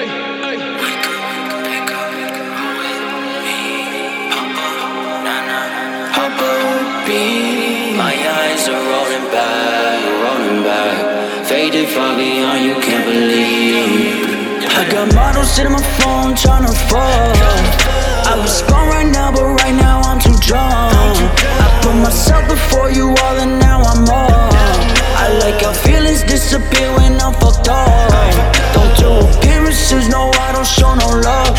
hey, hey. My eyes are rolling back, rolling back. Faded foggy on you, can't believe. I got models sitting on my phone trying to fuck. I was strong right now, but right now I'm too drunk. I put myself before you all and now I'm up. I like how feelings disappear when I'm fucked up. Don't no, I don't show no love.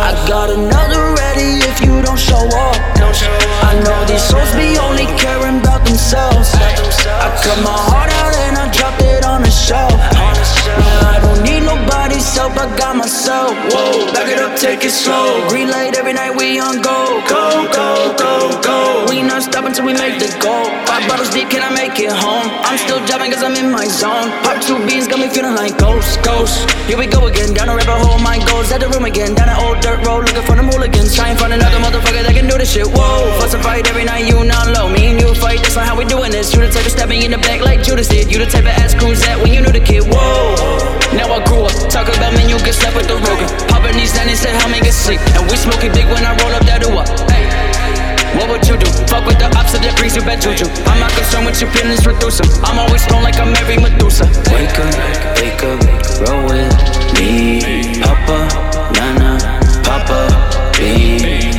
I got another ready if you don't show up. I know these souls be only caring about themselves. I cut my heart out and I dropped it on the shelf. Nobody's I got myself. Whoa, back it up, take it slow. Green light every night, we on go. Go, go, go, go. We not stopping till we make the goal. Five bottles deep, can I make it home? I'm still driving cause I'm in my zone. Pop two beans, got me feeling like ghost, ghost. Here we go again, down a rabbit hole, my goals at the room again. Down an old dirt road, looking for the hooligans. Try and find another motherfucker that can do this shit. Whoa, fuss and fight every night, you not low. Me and you fight, that's not how we doing this. You the type of stab me in the back like Judas did. You the type of ass cruise that when you knew get slapped with the Rogan. Popping these down and how make it sleep. And we smoke it big when I roll up that ooh Hey. What would you do? Fuck with the ops of that brings you bad juju. I'm not concerned with your feelings, reduce them. I'm always strong like I'm Mary Medusa. Wake up, wake up, roll with me. Papa, Nana, Papa, beam.